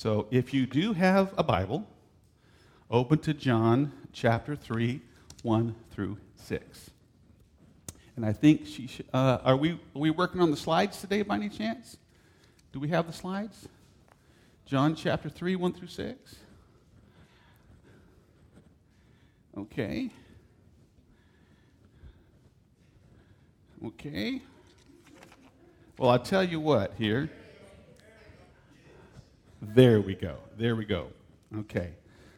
So if you do have a Bible, open to John chapter 3, 1 through 6. And I think she sh- uh, are, we, are we working on the slides today by any chance? Do we have the slides? John chapter 3, 1 through 6. Okay. Okay. Well, I'll tell you what here. There we go. There we go. Okay.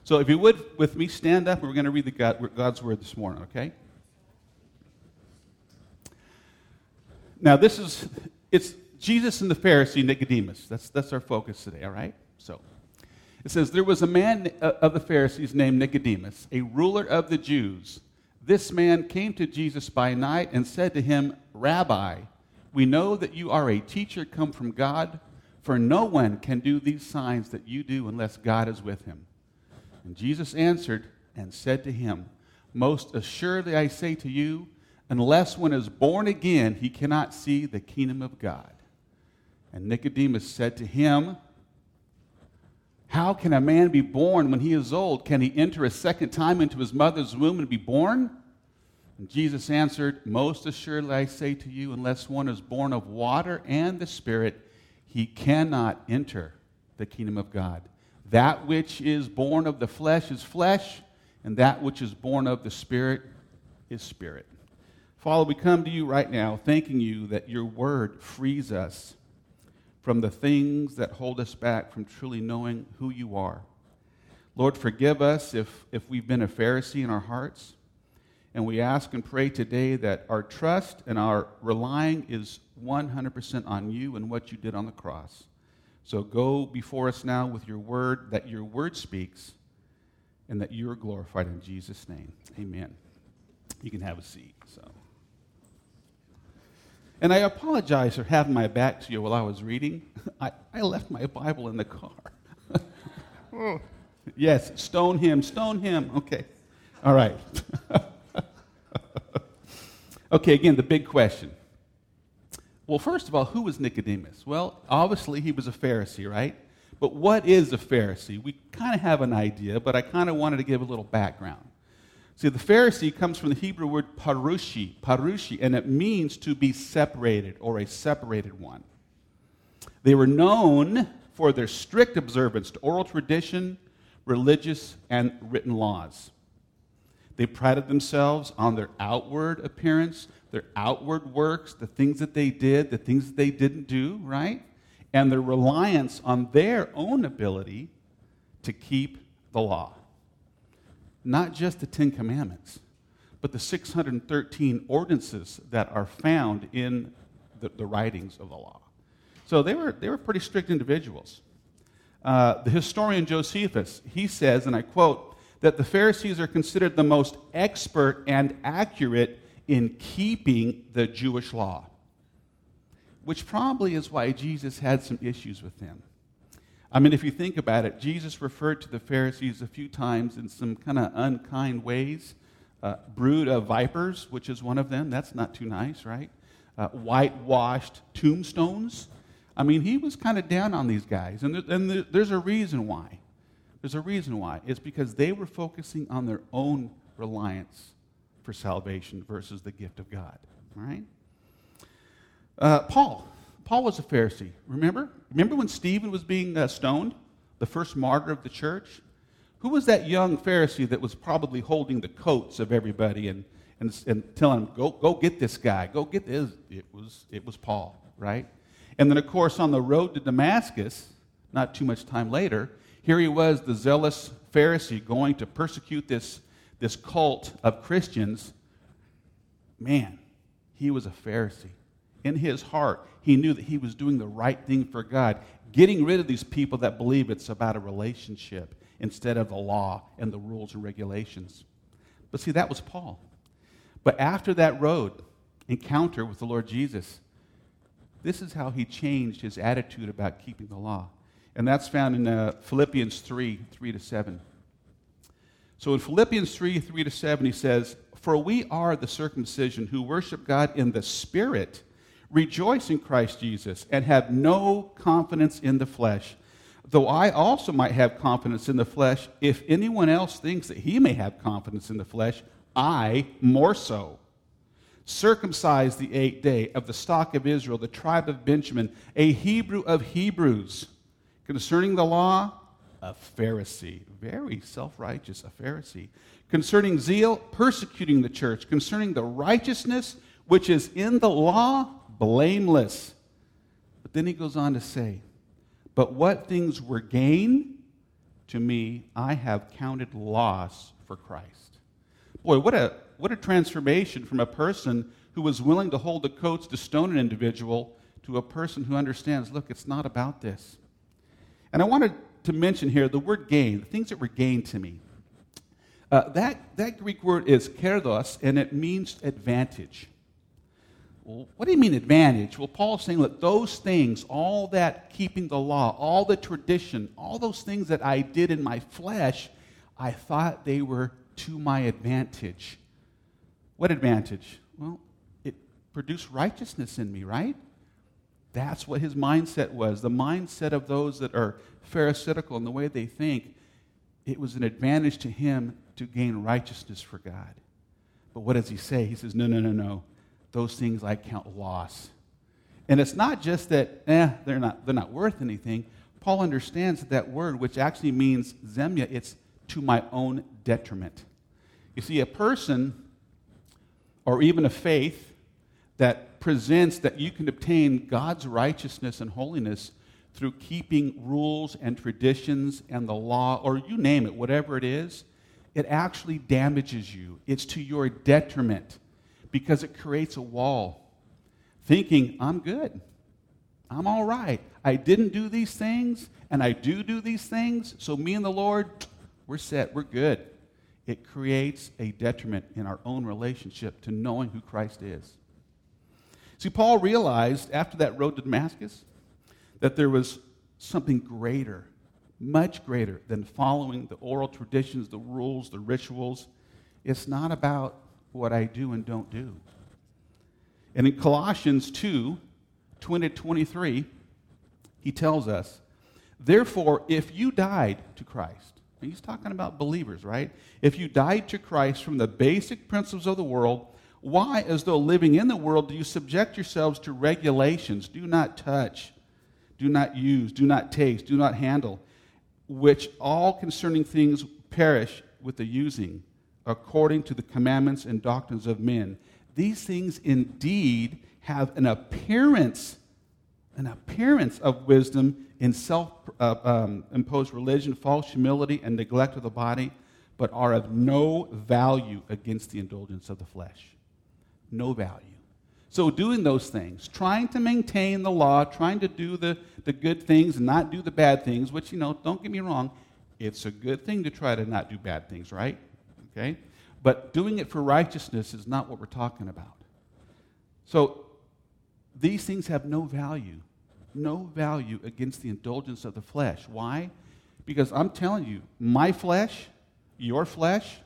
So if you would, with me, stand up. We're going to read the God, God's word this morning, okay? Now, this is, it's Jesus and the Pharisee Nicodemus. That's, that's our focus today, all right? So, it says, There was a man uh, of the Pharisees named Nicodemus, a ruler of the Jews. This man came to Jesus by night and said to him, Rabbi, we know that you are a teacher come from God, for no one can do these signs that you do unless God is with him. And Jesus answered and said to him, Most assuredly I say to you, unless one is born again, he cannot see the kingdom of God. And Nicodemus said to him, How can a man be born when he is old? Can he enter a second time into his mother's womb and be born? And Jesus answered, Most assuredly I say to you, unless one is born of water and the Spirit, he cannot enter the kingdom of God. That which is born of the flesh is flesh, and that which is born of the Spirit is spirit. Father, we come to you right now thanking you that your word frees us from the things that hold us back from truly knowing who you are. Lord, forgive us if, if we've been a Pharisee in our hearts. And we ask and pray today that our trust and our relying is 100% on you and what you did on the cross. So go before us now with your word, that your word speaks, and that you are glorified in Jesus' name. Amen. You can have a seat. So. And I apologize for having my back to you while I was reading. I, I left my Bible in the car. Oh. yes, stone him, stone him. Okay. All right. okay, again, the big question well, first of all, who was Nicodemus? Well, obviously he was a Pharisee, right? But what is a Pharisee? We kind of have an idea, but I kind of wanted to give a little background. See, the Pharisee comes from the Hebrew word parushi, parushi, and it means to be separated or a separated one. They were known for their strict observance to oral tradition, religious, and written laws. They prided themselves on their outward appearance, their outward works, the things that they did, the things that they didn't do, right? And their reliance on their own ability to keep the law. Not just the Ten Commandments, but the 613 ordinances that are found in the, the writings of the law. So they were, they were pretty strict individuals. Uh, the historian Josephus, he says, and I quote, that the Pharisees are considered the most expert and accurate in keeping the Jewish law, which probably is why Jesus had some issues with them. I mean, if you think about it, Jesus referred to the Pharisees a few times in some kind of unkind ways. Uh, brood of vipers, which is one of them. That's not too nice, right? Uh, whitewashed tombstones. I mean, he was kind of down on these guys. And, and there, there's a reason why. There's a reason why. It's because they were focusing on their own reliance for salvation versus the gift of God. Right? Uh, Paul. Paul was a Pharisee. Remember? Remember when Stephen was being uh, stoned, the first martyr of the church? Who was that young Pharisee that was probably holding the coats of everybody and, and, and telling them, go, go get this guy, go get this? It was, it was Paul, right? And then, of course, on the road to Damascus, not too much time later, here he was, the zealous Pharisee, going to persecute this this cult of Christians, man, he was a Pharisee. In his heart, he knew that he was doing the right thing for God, getting rid of these people that believe it's about a relationship instead of the law and the rules and regulations. But see, that was Paul. But after that road encounter with the Lord Jesus, this is how he changed his attitude about keeping the law. And that's found in uh, Philippians 3 3 to 7. So in Philippians 3 3 to 7, he says, For we are the circumcision who worship God in the Spirit, rejoice in Christ Jesus, and have no confidence in the flesh. though I also might have confidence in the flesh, if anyone else thinks that he may have confidence in the flesh, I more so. Circumcised the eighth day of the stock of Israel, the tribe of Benjamin, a Hebrew of Hebrews. Concerning the law, a Pharisee, very self righteous, a Pharisee. Concerning zeal, persecuting the church. Concerning the righteousness which is in the law, blameless. But then he goes on to say, But what things were gain to me, I have counted loss for Christ. Boy, what a, what a transformation from a person who was willing to hold the coats to stone an individual to a person who understands look, it's not about this. And I wanted to mention here the word gain, the things that were gained to me. Uh, that, that Greek word is kerdos, and it means advantage. Well, what do you mean advantage? Well, Paul's saying, look, those things, all that keeping the law, all the tradition, all those things that I did in my flesh, I thought they were to my advantage. What advantage? Well, it produced righteousness in me, right? That's what his mindset was. The mindset of those that are Pharisaical in the way they think, it was an advantage to him to gain righteousness for God. But what does he say? He says, No, no, no, no. Those things I count loss. And it's not just that, eh, they're not, they're not worth anything. Paul understands that, that word, which actually means zemia, it's to my own detriment. You see, a person or even a faith that presents that you can obtain God's righteousness and holiness through keeping rules and traditions and the law, or you name it, whatever it is, it actually damages you. It's to your detriment because it creates a wall. Thinking, I'm good. I'm all right. I didn't do these things, and I do do these things, so me and the Lord, we're set. We're good. It creates a detriment in our own relationship to knowing who Christ is. See, Paul realized after that road to Damascus that there was something greater, much greater than following the oral traditions, the rules, the rituals. It's not about what I do and don't do. And in Colossians 2 20 23, he tells us, Therefore, if you died to Christ, and he's talking about believers, right? If you died to Christ from the basic principles of the world, why, as though living in the world, do you subject yourselves to regulations? Do not touch, do not use, do not taste, do not handle, which all concerning things perish with the using, according to the commandments and doctrines of men. These things indeed have an appearance, an appearance of wisdom in self uh, um, imposed religion, false humility, and neglect of the body, but are of no value against the indulgence of the flesh. No value. So, doing those things, trying to maintain the law, trying to do the, the good things and not do the bad things, which, you know, don't get me wrong, it's a good thing to try to not do bad things, right? Okay? But doing it for righteousness is not what we're talking about. So, these things have no value, no value against the indulgence of the flesh. Why? Because I'm telling you, my flesh, your flesh,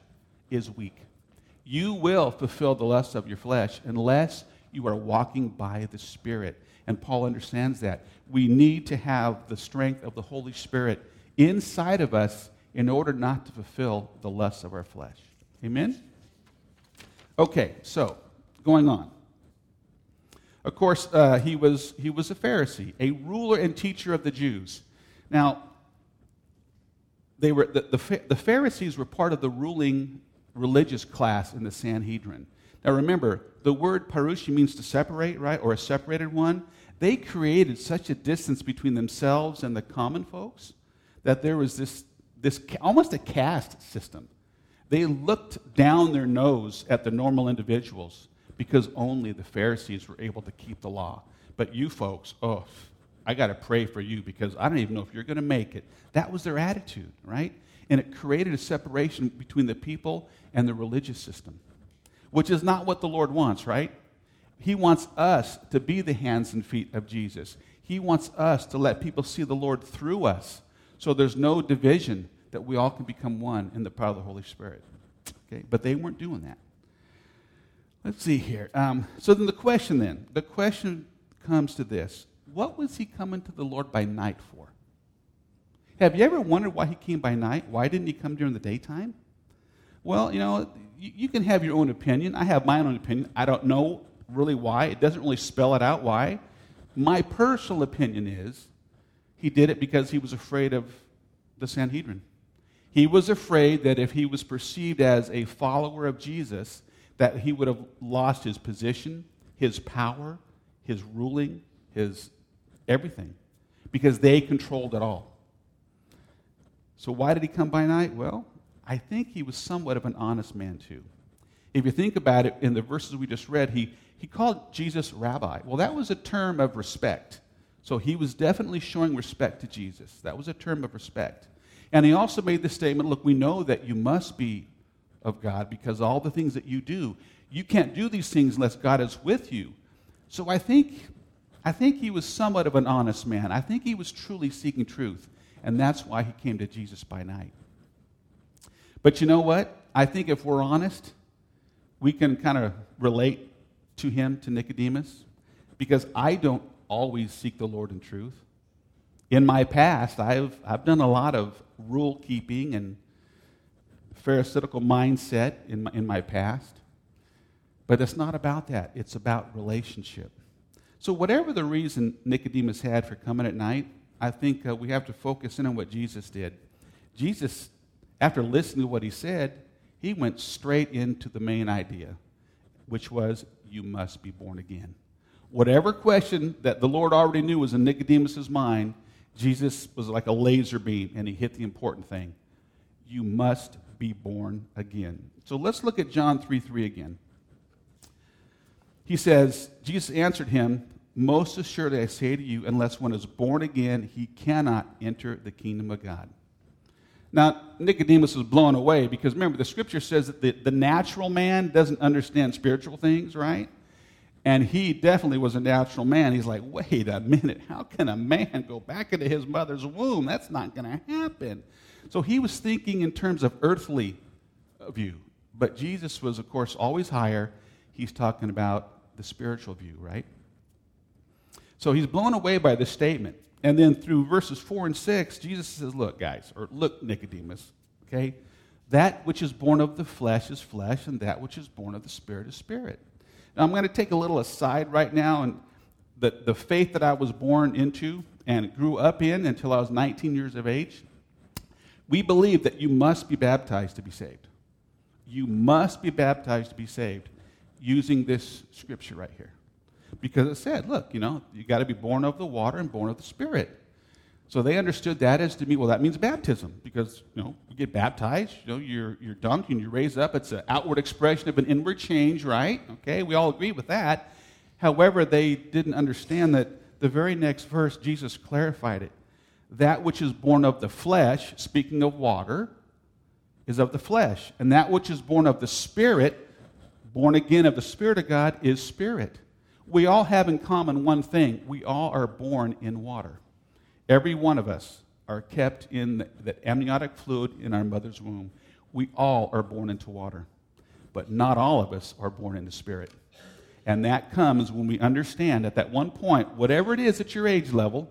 is weak. You will fulfill the lusts of your flesh unless you are walking by the Spirit. And Paul understands that. We need to have the strength of the Holy Spirit inside of us in order not to fulfill the lusts of our flesh. Amen? Okay, so going on. Of course, uh, he, was, he was a Pharisee, a ruler and teacher of the Jews. Now, they were, the, the, the Pharisees were part of the ruling religious class in the Sanhedrin. Now remember, the word parushi means to separate, right? Or a separated one. They created such a distance between themselves and the common folks that there was this, this almost a caste system. They looked down their nose at the normal individuals because only the Pharisees were able to keep the law. But you folks, oh, I got to pray for you because I don't even know if you're going to make it. That was their attitude, right? And it created a separation between the people and the religious system which is not what the Lord wants, right? He wants us to be the hands and feet of Jesus. He wants us to let people see the Lord through us. So there's no division, that we all can become one in the power of the Holy Spirit. Okay? But they weren't doing that. Let's see here. Um, so then the question then, the question comes to this. What was he coming to the Lord by night for? Have you ever wondered why he came by night? Why didn't he come during the daytime? Well, you know, you, you can have your own opinion. I have my own opinion. I don't know really why. It doesn't really spell it out why. My personal opinion is he did it because he was afraid of the Sanhedrin. He was afraid that if he was perceived as a follower of Jesus, that he would have lost his position, his power, his ruling, his everything, because they controlled it all. So, why did he come by night? Well, I think he was somewhat of an honest man, too. If you think about it, in the verses we just read, he, he called Jesus rabbi. Well, that was a term of respect. So he was definitely showing respect to Jesus. That was a term of respect. And he also made the statement look, we know that you must be of God because all the things that you do, you can't do these things unless God is with you. So I think, I think he was somewhat of an honest man. I think he was truly seeking truth. And that's why he came to Jesus by night. But you know what? I think if we're honest, we can kind of relate to him, to Nicodemus, because I don't always seek the Lord in truth. In my past, I've, I've done a lot of rule keeping and Pharisaical mindset in my, in my past. But it's not about that, it's about relationship. So, whatever the reason Nicodemus had for coming at night, I think uh, we have to focus in on what Jesus did. Jesus, after listening to what he said, he went straight into the main idea, which was, You must be born again. Whatever question that the Lord already knew was in Nicodemus's mind, Jesus was like a laser beam and he hit the important thing. You must be born again. So let's look at John 3 3 again. He says, Jesus answered him, Most assuredly I say to you, unless one is born again, he cannot enter the kingdom of God. Now, Nicodemus was blown away because remember, the scripture says that the, the natural man doesn't understand spiritual things, right? And he definitely was a natural man. He's like, wait a minute, how can a man go back into his mother's womb? That's not going to happen. So he was thinking in terms of earthly view. But Jesus was, of course, always higher. He's talking about the spiritual view, right? So he's blown away by this statement. And then through verses 4 and 6, Jesus says, Look, guys, or look, Nicodemus, okay? That which is born of the flesh is flesh, and that which is born of the spirit is spirit. Now, I'm going to take a little aside right now, and the, the faith that I was born into and grew up in until I was 19 years of age, we believe that you must be baptized to be saved. You must be baptized to be saved using this scripture right here. Because it said, look, you know, you got to be born of the water and born of the Spirit. So they understood that as to me, well, that means baptism because, you know, you get baptized, you know, you're, you're dunked and you raise up. It's an outward expression of an inward change, right? Okay, we all agree with that. However, they didn't understand that the very next verse, Jesus clarified it. That which is born of the flesh, speaking of water, is of the flesh. And that which is born of the Spirit, born again of the Spirit of God, is spirit. We all have in common one thing we all are born in water. Every one of us are kept in the amniotic fluid in our mother's womb. We all are born into water, but not all of us are born into spirit. And that comes when we understand at that one point, whatever it is at your age level,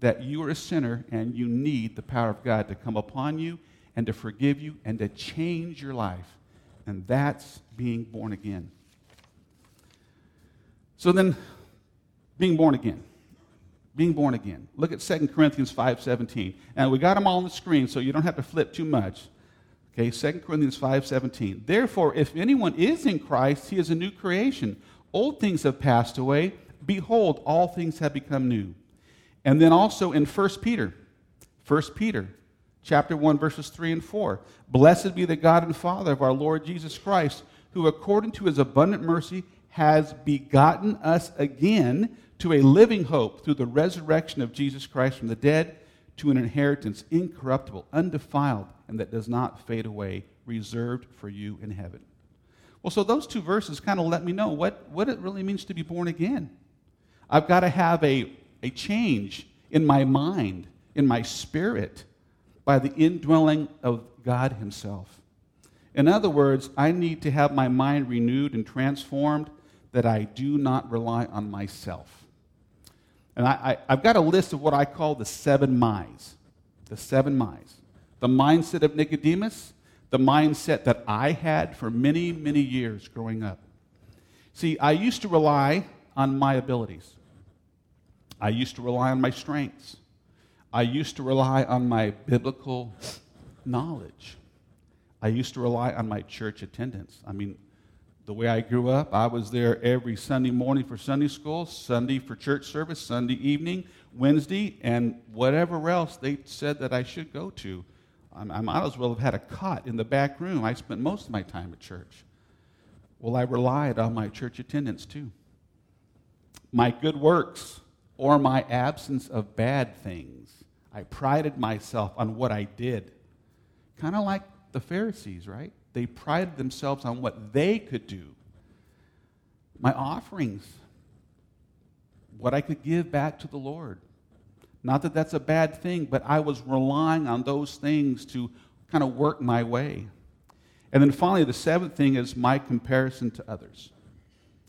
that you are a sinner and you need the power of God to come upon you and to forgive you and to change your life. And that's being born again. So then, being born again being born again. Look at 2 Corinthians 5:17. And we got them all on the screen so you don't have to flip too much. Okay, 2 Corinthians 5:17. Therefore, if anyone is in Christ, he is a new creation. Old things have passed away; behold, all things have become new. And then also in 1 Peter, 1 Peter chapter 1 verses 3 and 4. Blessed be the God and Father of our Lord Jesus Christ, who according to his abundant mercy has begotten us again to a living hope through the resurrection of Jesus Christ from the dead, to an inheritance incorruptible, undefiled, and that does not fade away, reserved for you in heaven. Well, so those two verses kind of let me know what, what it really means to be born again. I've got to have a, a change in my mind, in my spirit, by the indwelling of God Himself. In other words, I need to have my mind renewed and transformed that I do not rely on myself. And I, I, have got a list of what I call the seven my's. The seven mice. The mindset of Nicodemus, the mindset that I had for many, many years growing up. See, I used to rely on my abilities. I used to rely on my strengths. I used to rely on my biblical knowledge. I used to rely on my church attendance. I mean, the way I grew up, I was there every Sunday morning for Sunday school, Sunday for church service, Sunday evening, Wednesday, and whatever else they said that I should go to. I might as well have had a cot in the back room. I spent most of my time at church. Well, I relied on my church attendance too. My good works or my absence of bad things. I prided myself on what I did. Kind of like the Pharisees, right? They prided themselves on what they could do. My offerings, what I could give back to the Lord. Not that that's a bad thing, but I was relying on those things to kind of work my way. And then finally, the seventh thing is my comparison to others.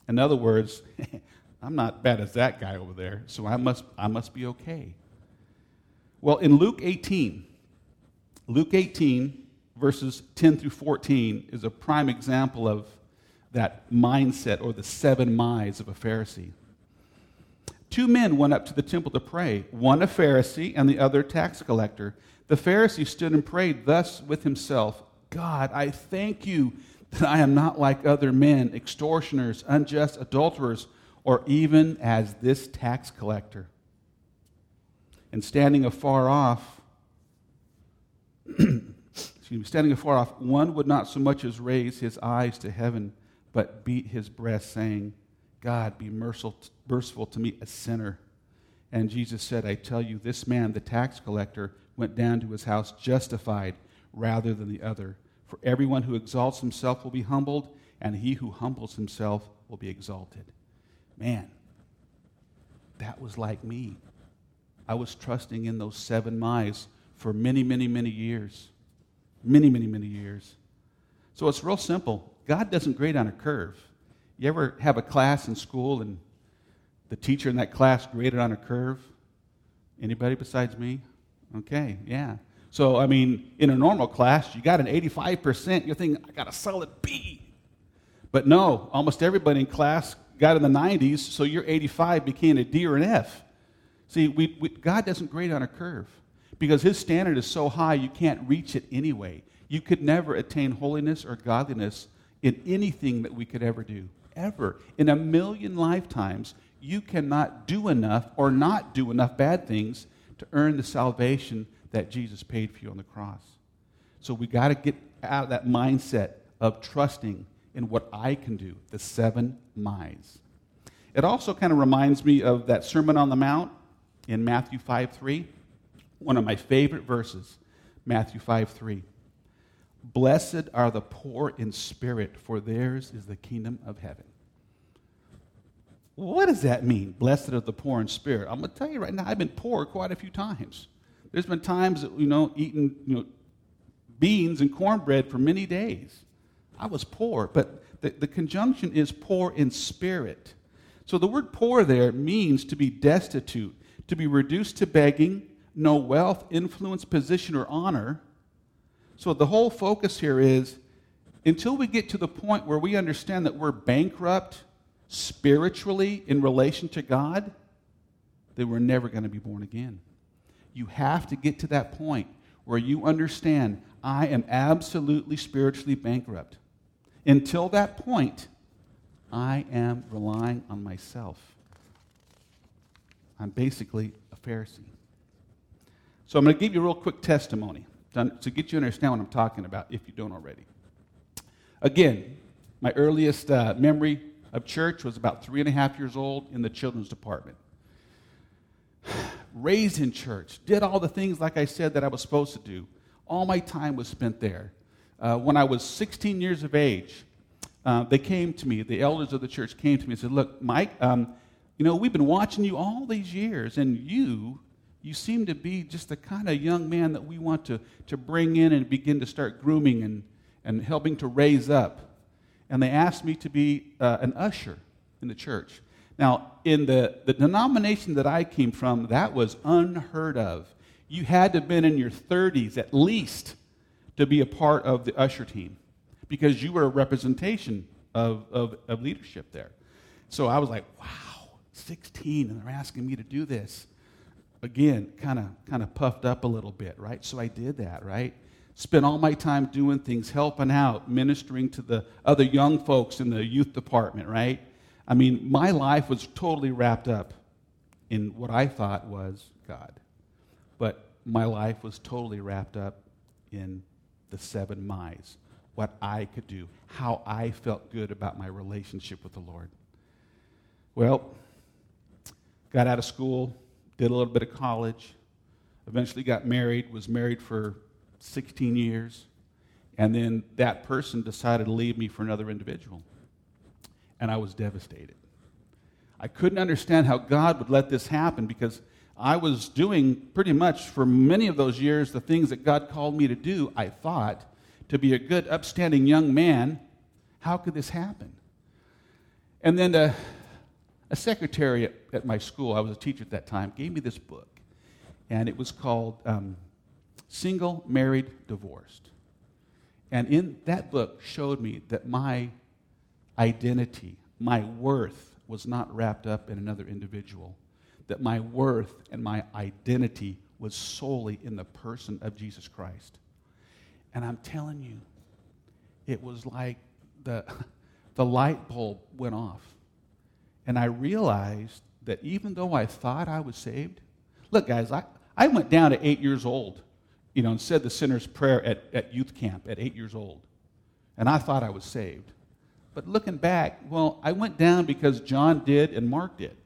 In other words, I'm not bad as that guy over there, so I must, I must be okay. Well, in Luke 18, Luke 18, verses 10 through 14 is a prime example of that mindset or the seven my's of a Pharisee. Two men went up to the temple to pray, one a Pharisee and the other a tax collector. The Pharisee stood and prayed thus with himself God, I thank you that I am not like other men, extortioners, unjust adulterers, or even as this tax collector. And standing afar off, excuse me, standing afar off, one would not so much as raise his eyes to heaven, but beat his breast, saying, God, be merciful, merciful to me, a sinner. And Jesus said, I tell you, this man, the tax collector, went down to his house justified rather than the other. For everyone who exalts himself will be humbled, and he who humbles himself will be exalted. Man, that was like me. I was trusting in those seven mice for many, many, many years many, many, many years. So it's real simple. God doesn't grade on a curve. You ever have a class in school and the teacher in that class graded on a curve? Anybody besides me? Okay, yeah. So, I mean, in a normal class, you got an 85%, you're thinking, I got a solid B. But no, almost everybody in class got in the 90s, so your 85 became a D or an F. See, we, we, God doesn't grade on a curve because his standard is so high you can't reach it anyway. You could never attain holiness or godliness in anything that we could ever do. Ever. In a million lifetimes, you cannot do enough or not do enough bad things to earn the salvation that Jesus paid for you on the cross. So we got to get out of that mindset of trusting in what I can do, the seven my's. It also kind of reminds me of that Sermon on the Mount in Matthew 5 3 one of my favorite verses, Matthew 5 3. Blessed are the poor in spirit, for theirs is the kingdom of heaven. What does that mean, blessed are the poor in spirit? I'm going to tell you right now, I've been poor quite a few times. There's been times that, you know, eating, you know, beans and cornbread for many days. I was poor, but the, the conjunction is poor in spirit. So the word poor there means to be destitute, to be reduced to begging, no wealth, influence, position, or honor. So the whole focus here is until we get to the point where we understand that we're bankrupt spiritually in relation to God, then we're never going to be born again. You have to get to that point where you understand I am absolutely spiritually bankrupt. Until that point, I am relying on myself. I'm basically a Pharisee. So I'm going to give you a real quick testimony to get you to understand what I'm talking about if you don't already. Again, my earliest uh, memory of church was about three and a half years old in the children's department. Raised in church, did all the things, like I said, that I was supposed to do. All my time was spent there. Uh, when I was 16 years of age, uh, they came to me, the elders of the church came to me and said, Look, Mike, um, you know, we've been watching you all these years, and you you seem to be just the kind of young man that we want to, to bring in and begin to start grooming and, and helping to raise up. And they asked me to be uh, an usher in the church. Now, in the, the denomination that I came from, that was unheard of. You had to have been in your 30s at least to be a part of the usher team because you were a representation of, of, of leadership there. So I was like, wow, 16, and they're asking me to do this. Again, kind of kind of puffed up a little bit, right? So I did that, right? Spent all my time doing things, helping out, ministering to the other young folks in the youth department, right? I mean, my life was totally wrapped up in what I thought was God. But my life was totally wrapped up in the seven my's, what I could do, how I felt good about my relationship with the Lord. Well, got out of school, did a little bit of college, eventually got married, was married for 16 years, and then that person decided to leave me for another individual. And I was devastated. I couldn't understand how God would let this happen because I was doing pretty much for many of those years the things that God called me to do, I thought, to be a good, upstanding young man. How could this happen? And then a, a secretary at, at, my school, I was a teacher at that time, gave me this book. And it was called um, Single, Married, Divorced. And in that book showed me that my identity, my worth, was not wrapped up in another individual that my worth and my identity was solely in the person of Jesus Christ. And I'm telling you, it was like the, the light bulb went off. And I realized that even though I thought I was saved, look, guys, I, I went down at eight years old, you know, and said the sinner's prayer at, at youth camp at eight years old. And I thought I was saved. But looking back, well, I went down because John did and Mark did.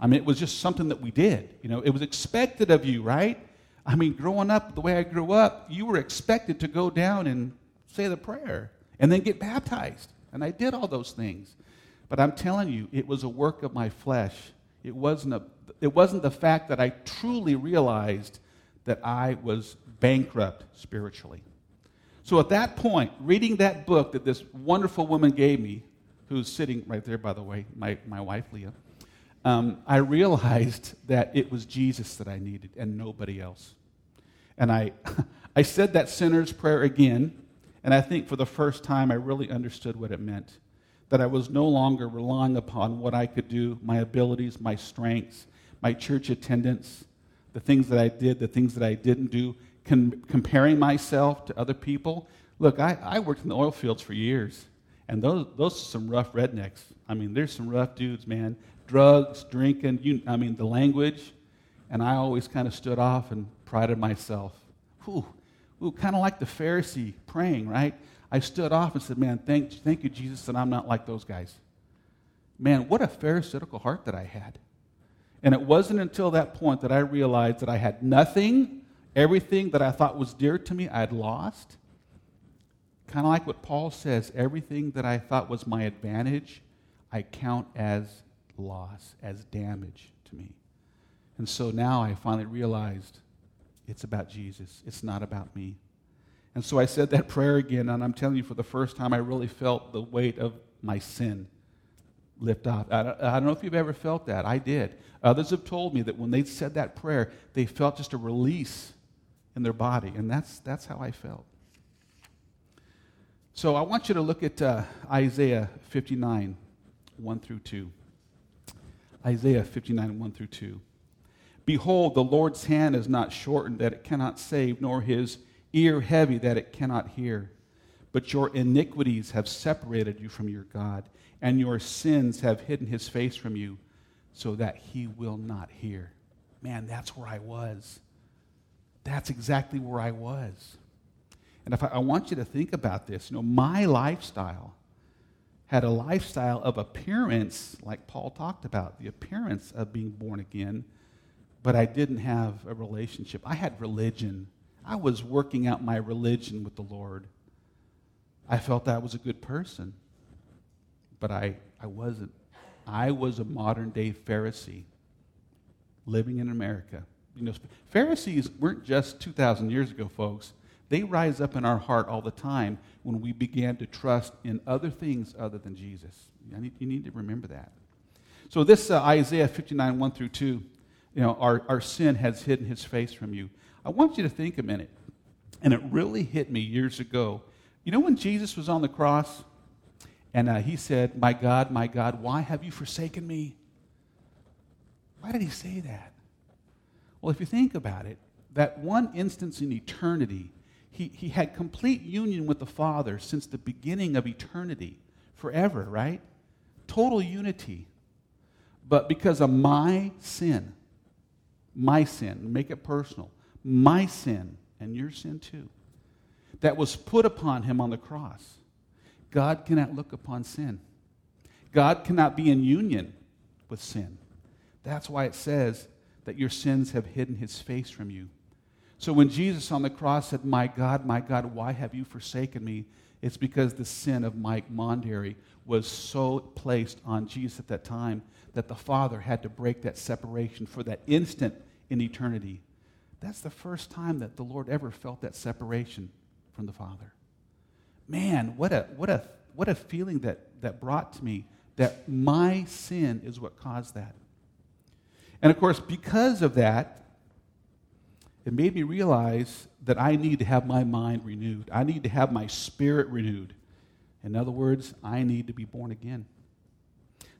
I mean, it was just something that we did. You know, it was expected of you, right? I mean, growing up the way I grew up, you were expected to go down and say the prayer and then get baptized. And I did all those things. But I'm telling you, it was a work of my flesh. It wasn't, a, it wasn't the fact that I truly realized that I was bankrupt spiritually. So at that point, reading that book that this wonderful woman gave me, who's sitting right there, by the way, my, my wife, Leah um, I realized that it was Jesus that I needed and nobody else. And I, I said that sinner's prayer again, and I think for the first time I really understood what it meant. That I was no longer relying upon what I could do, my abilities, my strengths, my church attendance, the things that I did, the things that I didn't do, com- comparing myself to other people. Look, I, I worked in the oil fields for years, and those, those are some rough rednecks. I mean, there's some rough dudes, man drugs, drinking, you, I mean, the language. And I always kind of stood off and prided myself. Ooh, ooh kind of like the Pharisee praying, right? I stood off and said, Man, thank, thank you, Jesus, that I'm not like those guys. Man, what a Pharisaical heart that I had. And it wasn't until that point that I realized that I had nothing, everything that I thought was dear to me, I had lost. Kind of like what Paul says everything that I thought was my advantage, I count as loss, as damage to me. And so now I finally realized it's about Jesus, it's not about me. And so I said that prayer again, and I'm telling you, for the first time, I really felt the weight of my sin lift off. I don't, I don't know if you've ever felt that. I did. Others have told me that when they said that prayer, they felt just a release in their body, and that's, that's how I felt. So I want you to look at uh, Isaiah 59, 1 through 2. Isaiah 59, 1 through 2. Behold, the Lord's hand is not shortened that it cannot save, nor his ear heavy that it cannot hear. But your iniquities have separated you from your God, and your sins have hidden his face from you, so that he will not hear. Man, that's where I was. That's exactly where I was. And if I, I want you to think about this, you know, my lifestyle had a lifestyle of appearance, like Paul talked about, the appearance of being born again, but I didn't have a relationship. I had religion. I was working out my religion with the Lord. I felt that I was a good person, but I, I wasn't. I was a modern day Pharisee living in America. You know, Pharisees weren't just 2,000 years ago, folks. They rise up in our heart all the time when we began to trust in other things other than Jesus. Need, you need to remember that. So, this uh, Isaiah 59, 1 through 2, you know, our, our sin has hidden his face from you. I want you to think a minute. And it really hit me years ago. You know when Jesus was on the cross and uh, he said, My God, my God, why have you forsaken me? Why did he say that? Well, if you think about it, that one instance in eternity, he, he had complete union with the Father since the beginning of eternity, forever, right? Total unity. But because of my sin, my sin, make it personal, my sin, and your sin too, that was put upon him on the cross, God cannot look upon sin. God cannot be in union with sin. That's why it says that your sins have hidden his face from you. So when Jesus on the cross said, My God, my God, why have you forsaken me? It's because the sin of Mike Mondary was so placed on Jesus at that time that the Father had to break that separation for that instant in eternity. That's the first time that the Lord ever felt that separation from the Father. Man, what a, what a, what a feeling that, that brought to me that my sin is what caused that. And of course, because of that, it made me realize that I need to have my mind renewed. I need to have my spirit renewed. In other words, I need to be born again.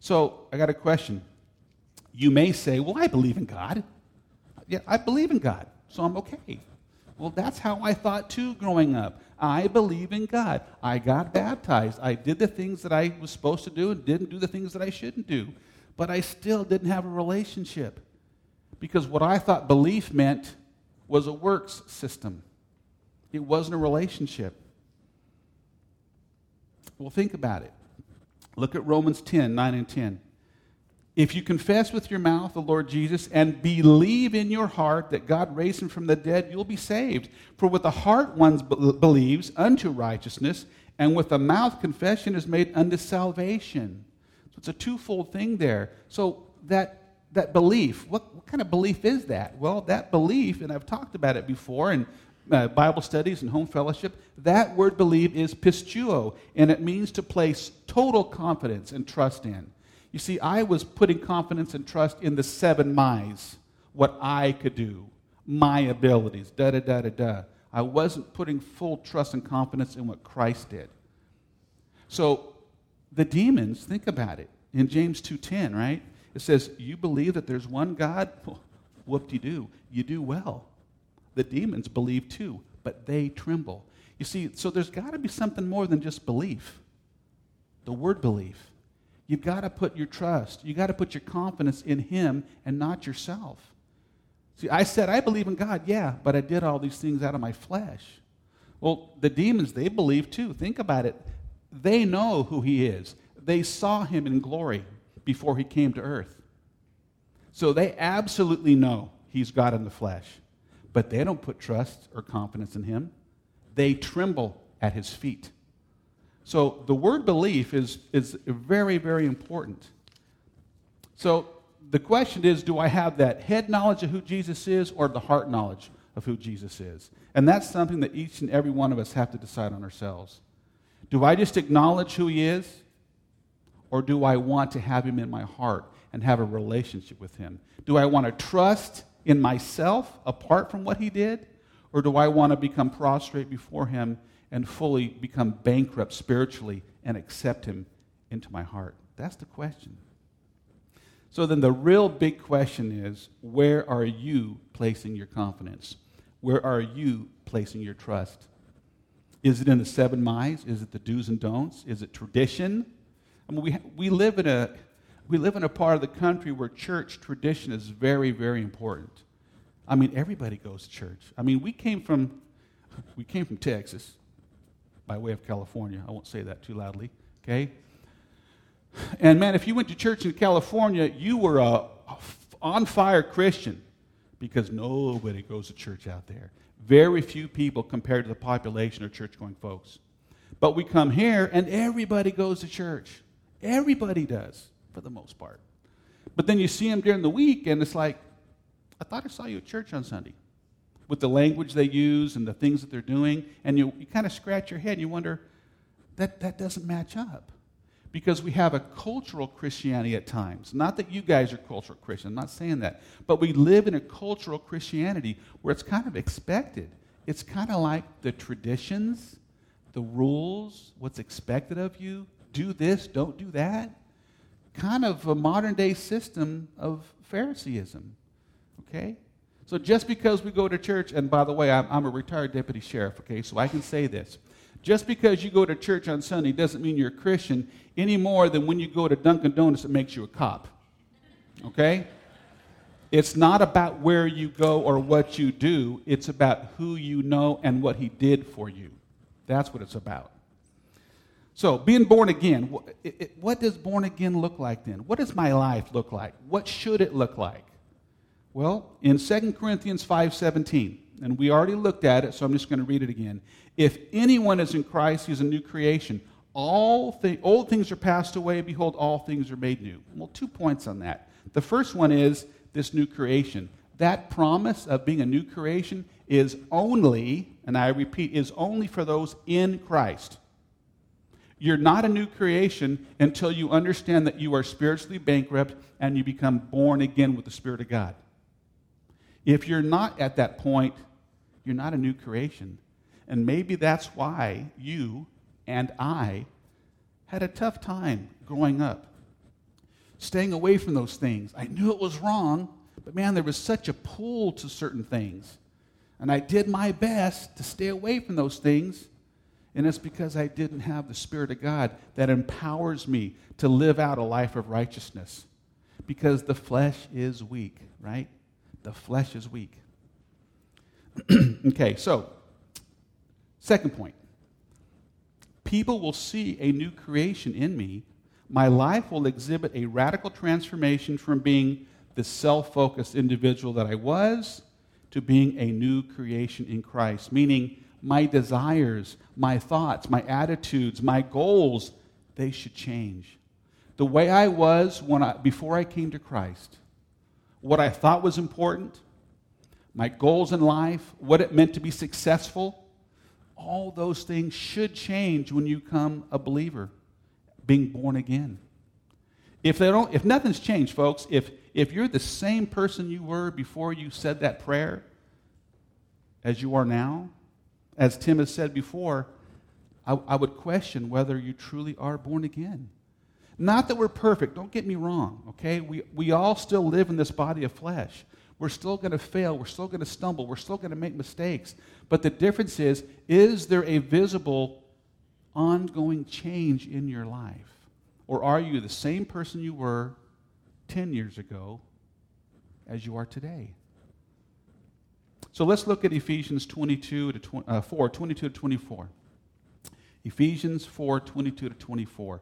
So I got a question. You may say, Well, I believe in God. Yeah, I believe in God, so I'm okay. Well, that's how I thought too growing up. I believe in God. I got baptized. I did the things that I was supposed to do and didn't do the things that I shouldn't do but I still didn't have a relationship. Because what I thought belief meant was a works system, it wasn't a relationship. Well, think about it. Look at Romans 10 9 and 10. If you confess with your mouth the Lord Jesus and believe in your heart that God raised him from the dead, you'll be saved. For with the heart one believes unto righteousness, and with the mouth confession is made unto salvation. So It's a twofold thing there. So that that belief, what, what kind of belief is that? Well, that belief, and I've talked about it before in uh, Bible studies and home fellowship, that word believe is pistuo, and it means to place total confidence and trust in. You see, I was putting confidence and trust in the seven my's, what I could do, my abilities, da da da da da. I wasn't putting full trust and confidence in what Christ did. So the demons, think about it. In James 2:10, right? It says, "You believe that there's one God? Whoop-de-doo. You do well." The demons believe too, but they tremble. You see, so there's got to be something more than just belief. The word belief. You've got to put your trust, you've got to put your confidence in Him and not yourself. See, I said, I believe in God, yeah, but I did all these things out of my flesh. Well, the demons, they believe too. Think about it. They know who he is. They saw him in glory before he came to earth. So they absolutely know he's God in the flesh. But they don't put trust or confidence in him. They tremble at his feet. So the word belief is, is very, very important. So the question is do I have that head knowledge of who Jesus is or the heart knowledge of who Jesus is? And that's something that each and every one of us have to decide on ourselves. Do I just acknowledge who he is? Or do I want to have him in my heart and have a relationship with him? Do I want to trust in myself apart from what he did? Or do I want to become prostrate before him and fully become bankrupt spiritually and accept him into my heart? That's the question. So then the real big question is where are you placing your confidence? Where are you placing your trust? Is it in the seven my's? Is it the do's and don'ts? Is it tradition? I mean, we, we, live in a, we live in a part of the country where church tradition is very, very important. I mean, everybody goes to church. I mean, we came from, we came from Texas by way of California. I won't say that too loudly, okay? And man, if you went to church in California, you were a on fire Christian because nobody goes to church out there. Very few people compared to the population are church going folks. But we come here and everybody goes to church. Everybody does, for the most part. But then you see them during the week and it's like, I thought I saw you at church on Sunday. With the language they use and the things that they're doing, and you, you kind of scratch your head and you wonder, that, that doesn't match up. because we have a cultural Christianity at times. Not that you guys are cultural Christians, I'm not saying that. But we live in a cultural Christianity where it's kind of expected. It's kind of like the traditions, the rules, what's expected of you. Do this, don't do that. Kind of a modern day system of Phariseeism. Okay? So just because we go to church, and by the way, I'm, I'm a retired deputy sheriff, okay, so I can say this. Just because you go to church on Sunday doesn't mean you're a Christian any more than when you go to Dunkin' Donuts, it makes you a cop. Okay? It's not about where you go or what you do, it's about who you know and what He did for you. That's what it's about. So, being born again, what does born again look like then? What does my life look like? What should it look like? Well, in 2 Corinthians 5:17, and we already looked at it, so I'm just going to read it again. If anyone is in Christ, he's a new creation. All th- old things are passed away, behold, all things are made new. Well, two points on that. The first one is this new creation. That promise of being a new creation is only, and I repeat, is only for those in Christ. You're not a new creation until you understand that you are spiritually bankrupt and you become born again with the Spirit of God. If you're not at that point, you're not a new creation. And maybe that's why you and I had a tough time growing up, staying away from those things. I knew it was wrong, but man, there was such a pull to certain things. And I did my best to stay away from those things. And it's because I didn't have the Spirit of God that empowers me to live out a life of righteousness. Because the flesh is weak, right? The flesh is weak. okay, so, second point. People will see a new creation in me. My life will exhibit a radical transformation from being the self focused individual that I was to being a new creation in Christ, meaning my desires, my thoughts, my attitudes, my goals, they should change. The way I was when I, before I came to Christ, what I thought was important, my goals in life, what it meant to be successful, all those things should change when you become a believer, being born again. If, they don't, if nothing's changed, folks, if, if you're the same person you were before you said that prayer as you are now, as Tim has said before, I, I would question whether you truly are born again. Not that we're perfect, don't get me wrong, okay? We, we all still live in this body of flesh. We're still going to fail. We're still going to stumble. We're still going to make mistakes. But the difference is is there a visible, ongoing change in your life? Or are you the same person you were 10 years ago as you are today? So let's look at Ephesians 22 to 20, uh, 4, 22 to 24. Ephesians 4, 22 to 24.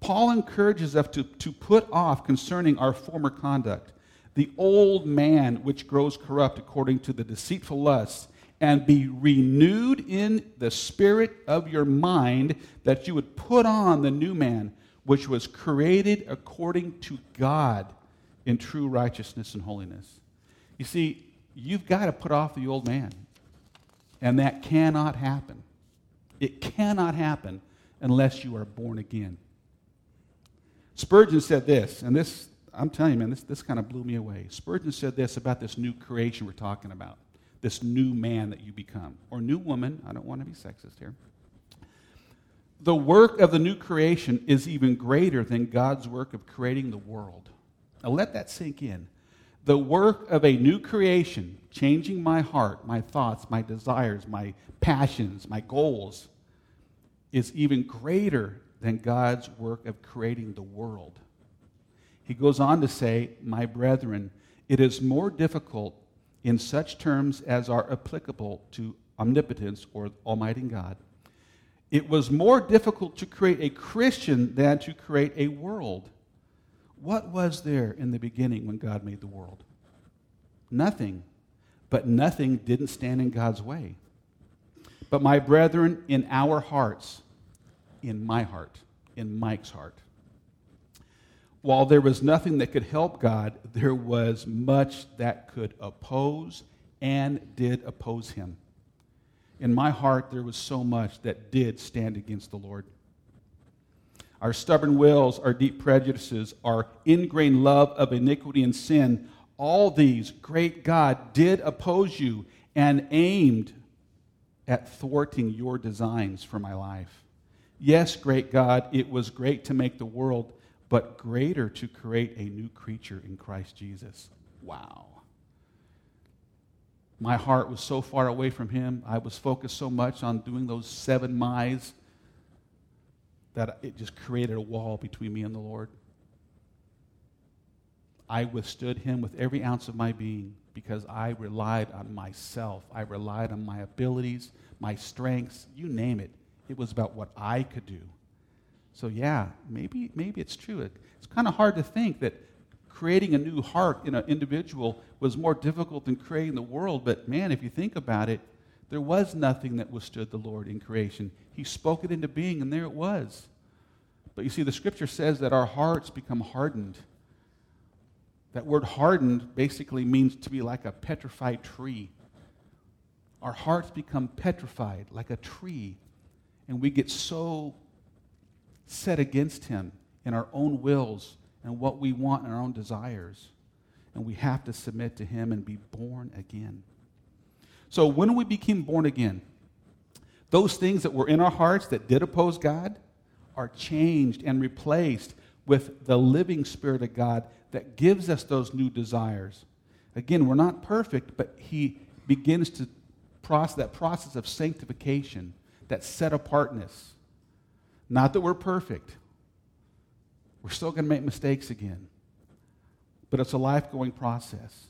Paul encourages us to, to put off concerning our former conduct the old man which grows corrupt according to the deceitful lusts, and be renewed in the spirit of your mind, that you would put on the new man which was created according to God in true righteousness and holiness. You see, you've got to put off the old man, and that cannot happen. It cannot happen unless you are born again. Spurgeon said this, and this I'm telling you, man, this, this kind of blew me away. Spurgeon said this about this new creation we're talking about, this new man that you become, or new woman. I don't want to be sexist here. The work of the new creation is even greater than God's work of creating the world. Now let that sink in. The work of a new creation, changing my heart, my thoughts, my desires, my passions, my goals, is even greater than God's work of creating the world. He goes on to say, My brethren, it is more difficult in such terms as are applicable to omnipotence or Almighty God. It was more difficult to create a Christian than to create a world. What was there in the beginning when God made the world? Nothing. But nothing didn't stand in God's way. But my brethren, in our hearts, in my heart, in Mike's heart, while there was nothing that could help God, there was much that could oppose and did oppose him. In my heart, there was so much that did stand against the Lord. our stubborn wills, our deep prejudices, our ingrained love of iniquity and sin, all these, great God, did oppose you and aimed at thwarting your designs for my life. Yes, great God, it was great to make the world, but greater to create a new creature in Christ Jesus. Wow. My heart was so far away from Him. I was focused so much on doing those seven miles that it just created a wall between me and the Lord. I withstood Him with every ounce of my being because I relied on myself. I relied on my abilities, my strengths, you name it. It was about what I could do. So, yeah, maybe, maybe it's true. It's kind of hard to think that creating a new heart in an individual was more difficult than creating the world. But man, if you think about it, there was nothing that withstood the Lord in creation. He spoke it into being, and there it was. But you see, the scripture says that our hearts become hardened. That word hardened basically means to be like a petrified tree. Our hearts become petrified like a tree, and we get so set against Him in our own wills and what we want and our own desires. And we have to submit to Him and be born again. So, when we became born again, those things that were in our hearts that did oppose God are changed and replaced with the living Spirit of God that gives us those new desires. Again, we're not perfect, but He begins to process that process of sanctification, that set apartness. Not that we're perfect, we're still going to make mistakes again. But it's a life going process.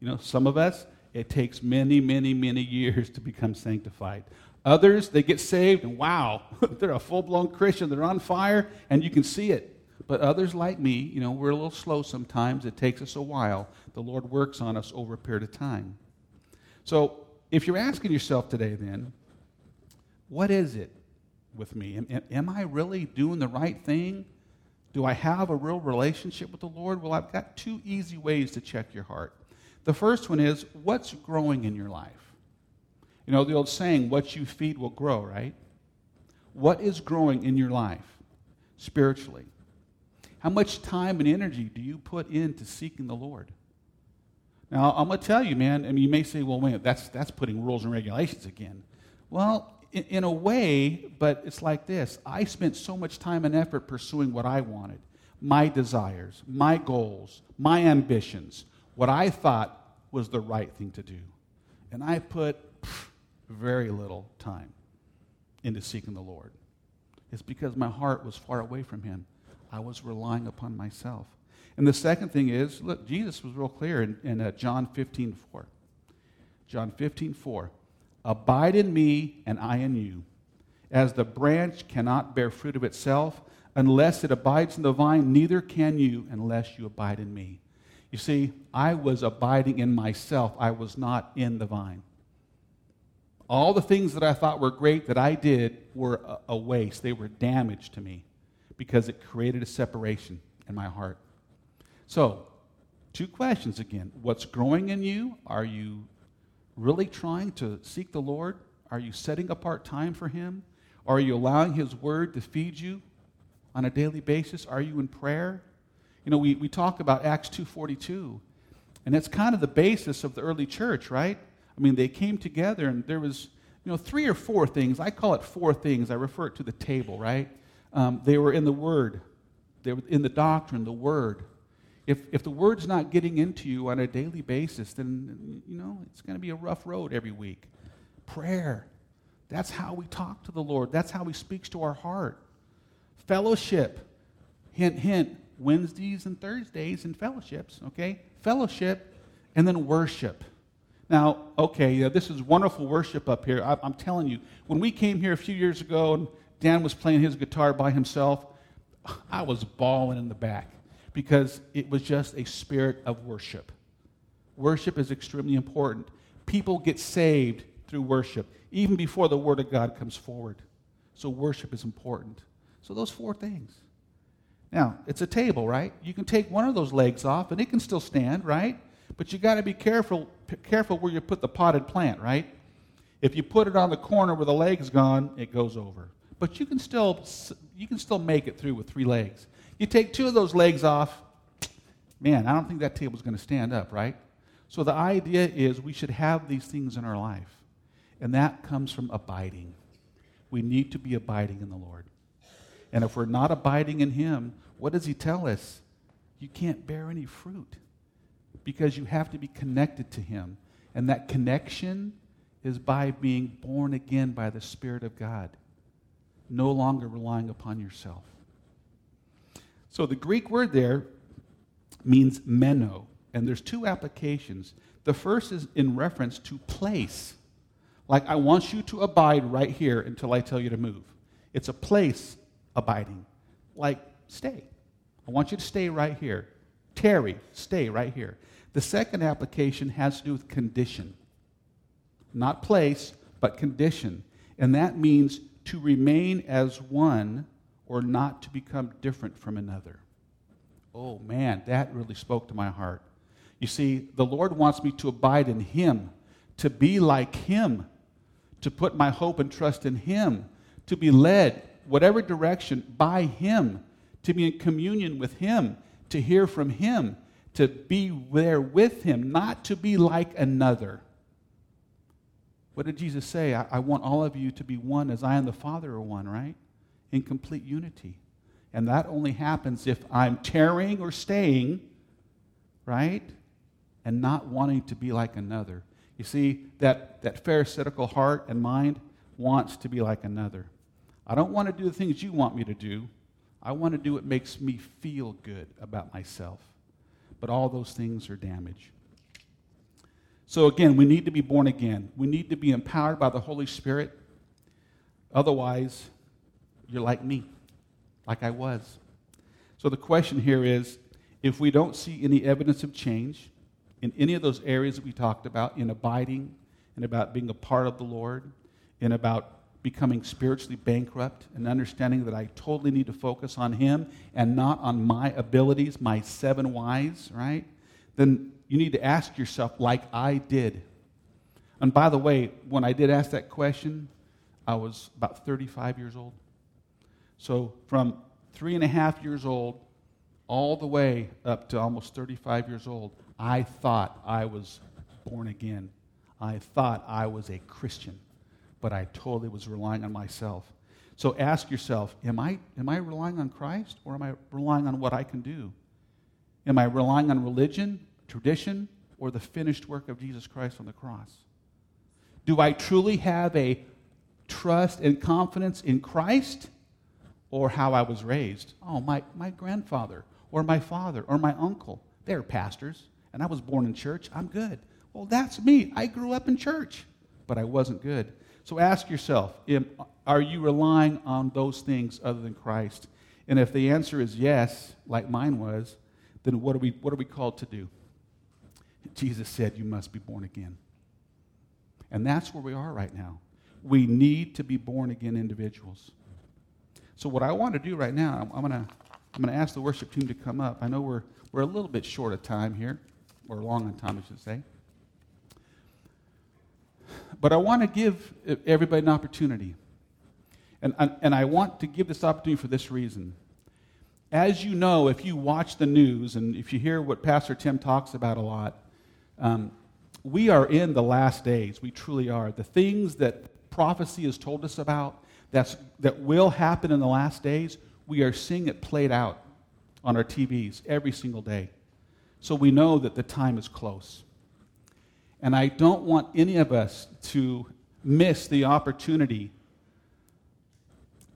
You know, some of us, it takes many, many, many years to become sanctified. Others, they get saved and wow, they're a full blown Christian. They're on fire and you can see it. But others, like me, you know, we're a little slow sometimes. It takes us a while. The Lord works on us over a period of time. So if you're asking yourself today, then, what is it with me? Am, am I really doing the right thing? Do I have a real relationship with the Lord? Well, I've got two easy ways to check your heart. The first one is what's growing in your life? You know, the old saying, what you feed will grow, right? What is growing in your life spiritually? How much time and energy do you put into seeking the Lord? Now, I'm going to tell you, man, I mean, you may say, well, wait, that's, that's putting rules and regulations again. Well, in, in a way, but it's like this I spent so much time and effort pursuing what I wanted my desires, my goals, my ambitions, what I thought was the right thing to do. And I put very little time into seeking the Lord. It's because my heart was far away from Him. I was relying upon myself. And the second thing is look, Jesus was real clear in, in uh, John 15 4. John 15 4. Abide in me, and I in you. As the branch cannot bear fruit of itself unless it abides in the vine, neither can you unless you abide in me. You see, I was abiding in myself, I was not in the vine. All the things that I thought were great that I did were a, waste. They were damage to me because it created a separation in my heart. So, two questions again. What's growing in you? Are you really trying to seek the Lord? Are you setting apart time for Him? Are you allowing His Word to feed you on a daily basis? Are you in prayer? You know, we, we talk about Acts 2.42, and that's kind of the basis of the early church, right? I mean, they came together and there was, you know, three or four things. I call it four things. I refer it to the table, right? Um, they were in the Word, they were in the doctrine, the Word. If, if the Word's not getting into you on a daily basis, then, you know, it's going to be a rough road every week. Prayer. That's how we talk to the Lord. That's how He speaks to our heart. Fellowship. Hint, hint. Wednesdays and Thursdays and fellowships, okay? Fellowship and then worship. Now, okay, this is wonderful worship up here. I, am telling you, when we came here a few years ago and Dan was playing his guitar by himself, I was bawling in the back because it was just a spirit of worship. Worship is extremely important. People get saved through worship, even before the Word of God comes forward. So, worship is important. So, those four things. Now, it's a table, right? You can take one of those legs off and it can still stand, right? But you got to be careful, careful where you put the potted plant, right? If you put it on the corner where the leg's gone, it goes over. but you can still you can still make it through with three legs. You take two of those legs off, man, I don't think that table's going to stand up, right? So the idea is we should have these things in our life. And that comes from abiding. We need to be abiding in the Lord. And if we're not abiding in Him, what does He tell us? You can't bear any fruit because you have to be connected to Him. And that connection is by being born again by the Spirit of God, no longer relying upon yourself. So the Greek word there means meno, and there's two applications. The first is in reference to place. Like, I want you to abide right here until I tell you to move. It's a place abiding. Like, stay. I want you to stay right here. Tarry, stay right here. The second application has to do with condition. Not place, but condition. And that means to remain as one or not to become different from another. Oh man, that really spoke to my heart. You see, the Lord wants me to abide in Him, to be like Him, to put my hope and trust in Him, to be led whatever direction by Him, to be in communion with Him, to hear from Him, to be there with Him, not to be like another. What did Jesus say? I, I want all of you to be one as I and the Father are one, right? In complete unity. And that only happens if I'm tearing or staying, right? And not wanting to be like another. You see, that, that pharisaical heart and mind wants to be like another. I don't want to do the things you want me to do. I want to do what makes me feel good about myself. But all those things are damage. So, again, we need to be born again. We need to be empowered by the Holy Spirit. Otherwise, you're like me, like I was. So, the question here is if we don't see any evidence of change in any of those areas that we talked about, in abiding, and about being a part of the Lord, and about becoming spiritually bankrupt and understanding that I totally need to focus on Him and not on my abilities, my seven whys, right? Then you need to ask yourself, like I did. And by the way, when I did ask that question, I was about 35 years old. So from three and a half years old all the way up to almost 35 years old, I thought I was born again. I thought I was a Christian but I totally was relying on myself. So ask yourself am I, am I relying on Christ or am I relying on what I can do? Am I relying on religion, tradition, or the finished work of Jesus Christ on the cross? Do I truly have a trust and confidence in Christ or how I was raised? Oh, my, my grandfather or my father or my uncle, they're pastors, and I was born in church. I'm good. Well, that's me. I grew up in church, but I wasn't good. So ask yourself are you relying on those things other than Christ? And if the answer is yes, like mine was, then what are we, what are we called to do? Jesus said, You must be born again. And that's where we are right now. We need to be born again individuals. So, what I want to do right now, I'm, going to I'm to ask the worship team to come up. I know we're, we're a little bit short of time here, or long on time, I should say. But I want to give everybody an opportunity. And, and I want to give this opportunity for this reason. As you know, if you watch the news and if you hear what Pastor Tim talks about a lot, um, we are in the last days. We truly are. The things that prophecy has told us about that's, that will happen in the last days, we are seeing it played out on our TVs every single day. So we know that the time is close. And I don't want any of us to miss the opportunity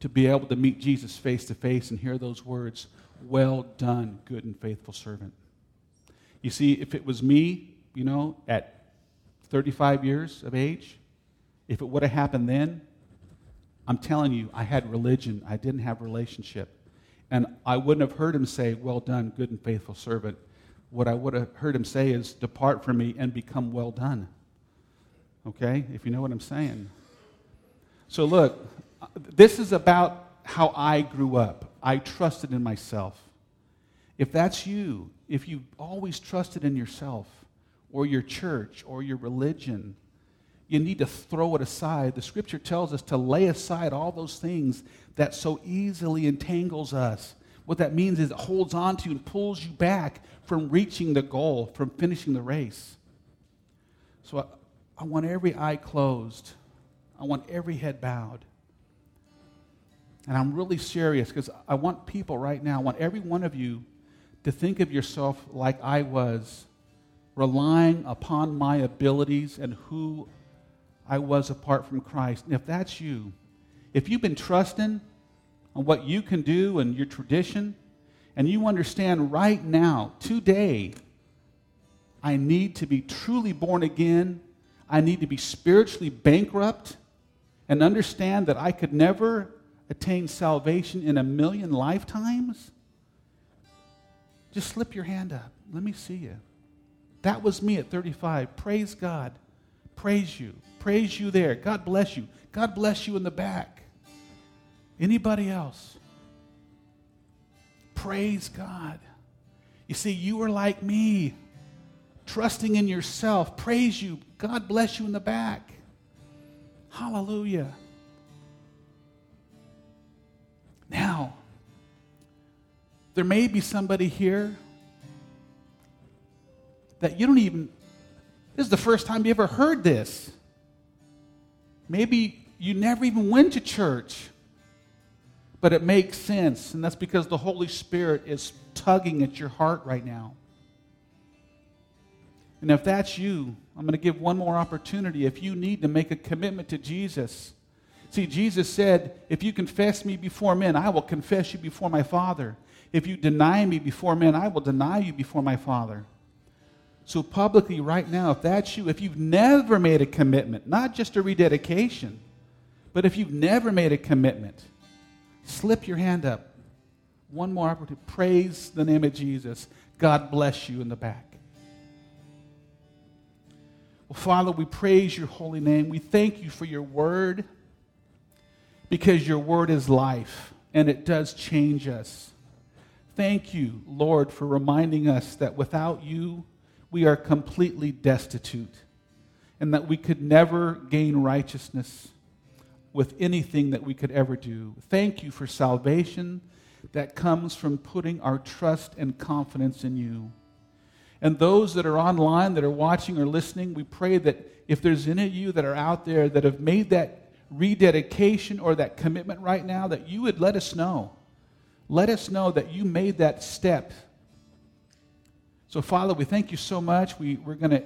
to be able to meet Jesus face to face and hear those words, Well done, good and faithful servant. You see, if it was me, you know, at 35 years of age, if it would have happened then, I'm telling you, I had religion, I didn't have relationship. And I wouldn't have heard him say, Well done, good and faithful servant what I would have heard him say is, Depart from me and become well done. Okay? If you know what I'm saying. So, look, this is about how I grew up. I trusted in myself. If that's you, if you've always trusted in yourself or your church or your religion, you need to throw it aside. The scripture tells us to lay aside all those things that so easily entangles us. What that means is it holds on to you and pulls you back from reaching the goal, from finishing the race. So I, I want every eye closed. I want every head bowed. And I'm really serious because I want people right now, I want every one of you to think of yourself like I was, relying upon my abilities and who I was apart from Christ. And if that's you, if you've been trusting on what you can do and your tradition, and you understand right now, today, I need to be truly born again, I need to be spiritually bankrupt, and understand that I could never attain salvation in a million lifetimes, just slip your hand up. Let me see you. That was me at 35. Praise God. Praise you. Praise you there. God bless you. God bless you in the back. Anybody else? Praise God. You see, you are like me, trusting in yourself. Praise you. God bless you in the back. Hallelujah. Now, there may be somebody here that you don't even, this is the first time you ever heard this. Maybe you never even went to church, but it makes sense, and that's because the Holy Spirit is tugging at your heart right now. And if that's you, I'm going to give one more opportunity. If you need to make a commitment to Jesus, see, Jesus said, If you confess me before men, I will confess you before my Father. If you deny me before men, I will deny you before my Father. So, publicly, right now, if that's you, if you've never made a commitment, not just a rededication, but if you've never made a commitment, slip your hand up. One more opportunity. Praise the name of Jesus. God bless you in the back. Well, Father, we praise your holy name. We thank you for your word because your word is life and it does change us. Thank you, Lord, for reminding us that without you, we are completely destitute and that we could never gain righteousness with anything that we could ever do. Thank you for salvation that comes from putting our trust and confidence in you. And those that are online, that are watching or listening, we pray that if there's any of you that are out there that have made that rededication or that commitment right now, that you would let us know. Let us know that you made that step so, Father, we thank you so much. We, we're going to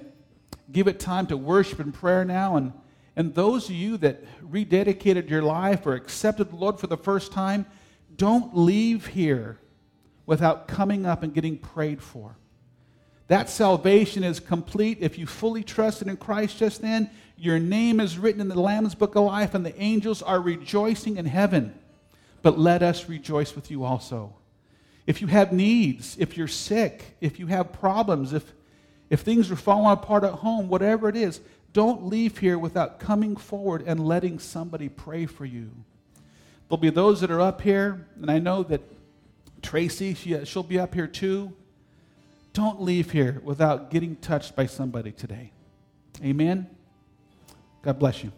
give it time to worship and prayer now. And, and those of you that rededicated your life or accepted the Lord for the first time, don't leave here without coming up and getting prayed for. That salvation is complete if you fully trusted in Christ just then. Your name is written in the Lamb's Book of Life, and the angels are rejoicing in heaven. But let us rejoice with you also. If you have needs, if you're sick, if you have problems, if, if things are falling apart at home, whatever it is, don't leave here without coming forward and letting somebody pray for you. There'll be those that are up here, and I know that Tracy, she, she'll be up here too. Don't leave here without getting touched by somebody today. Amen. God bless you.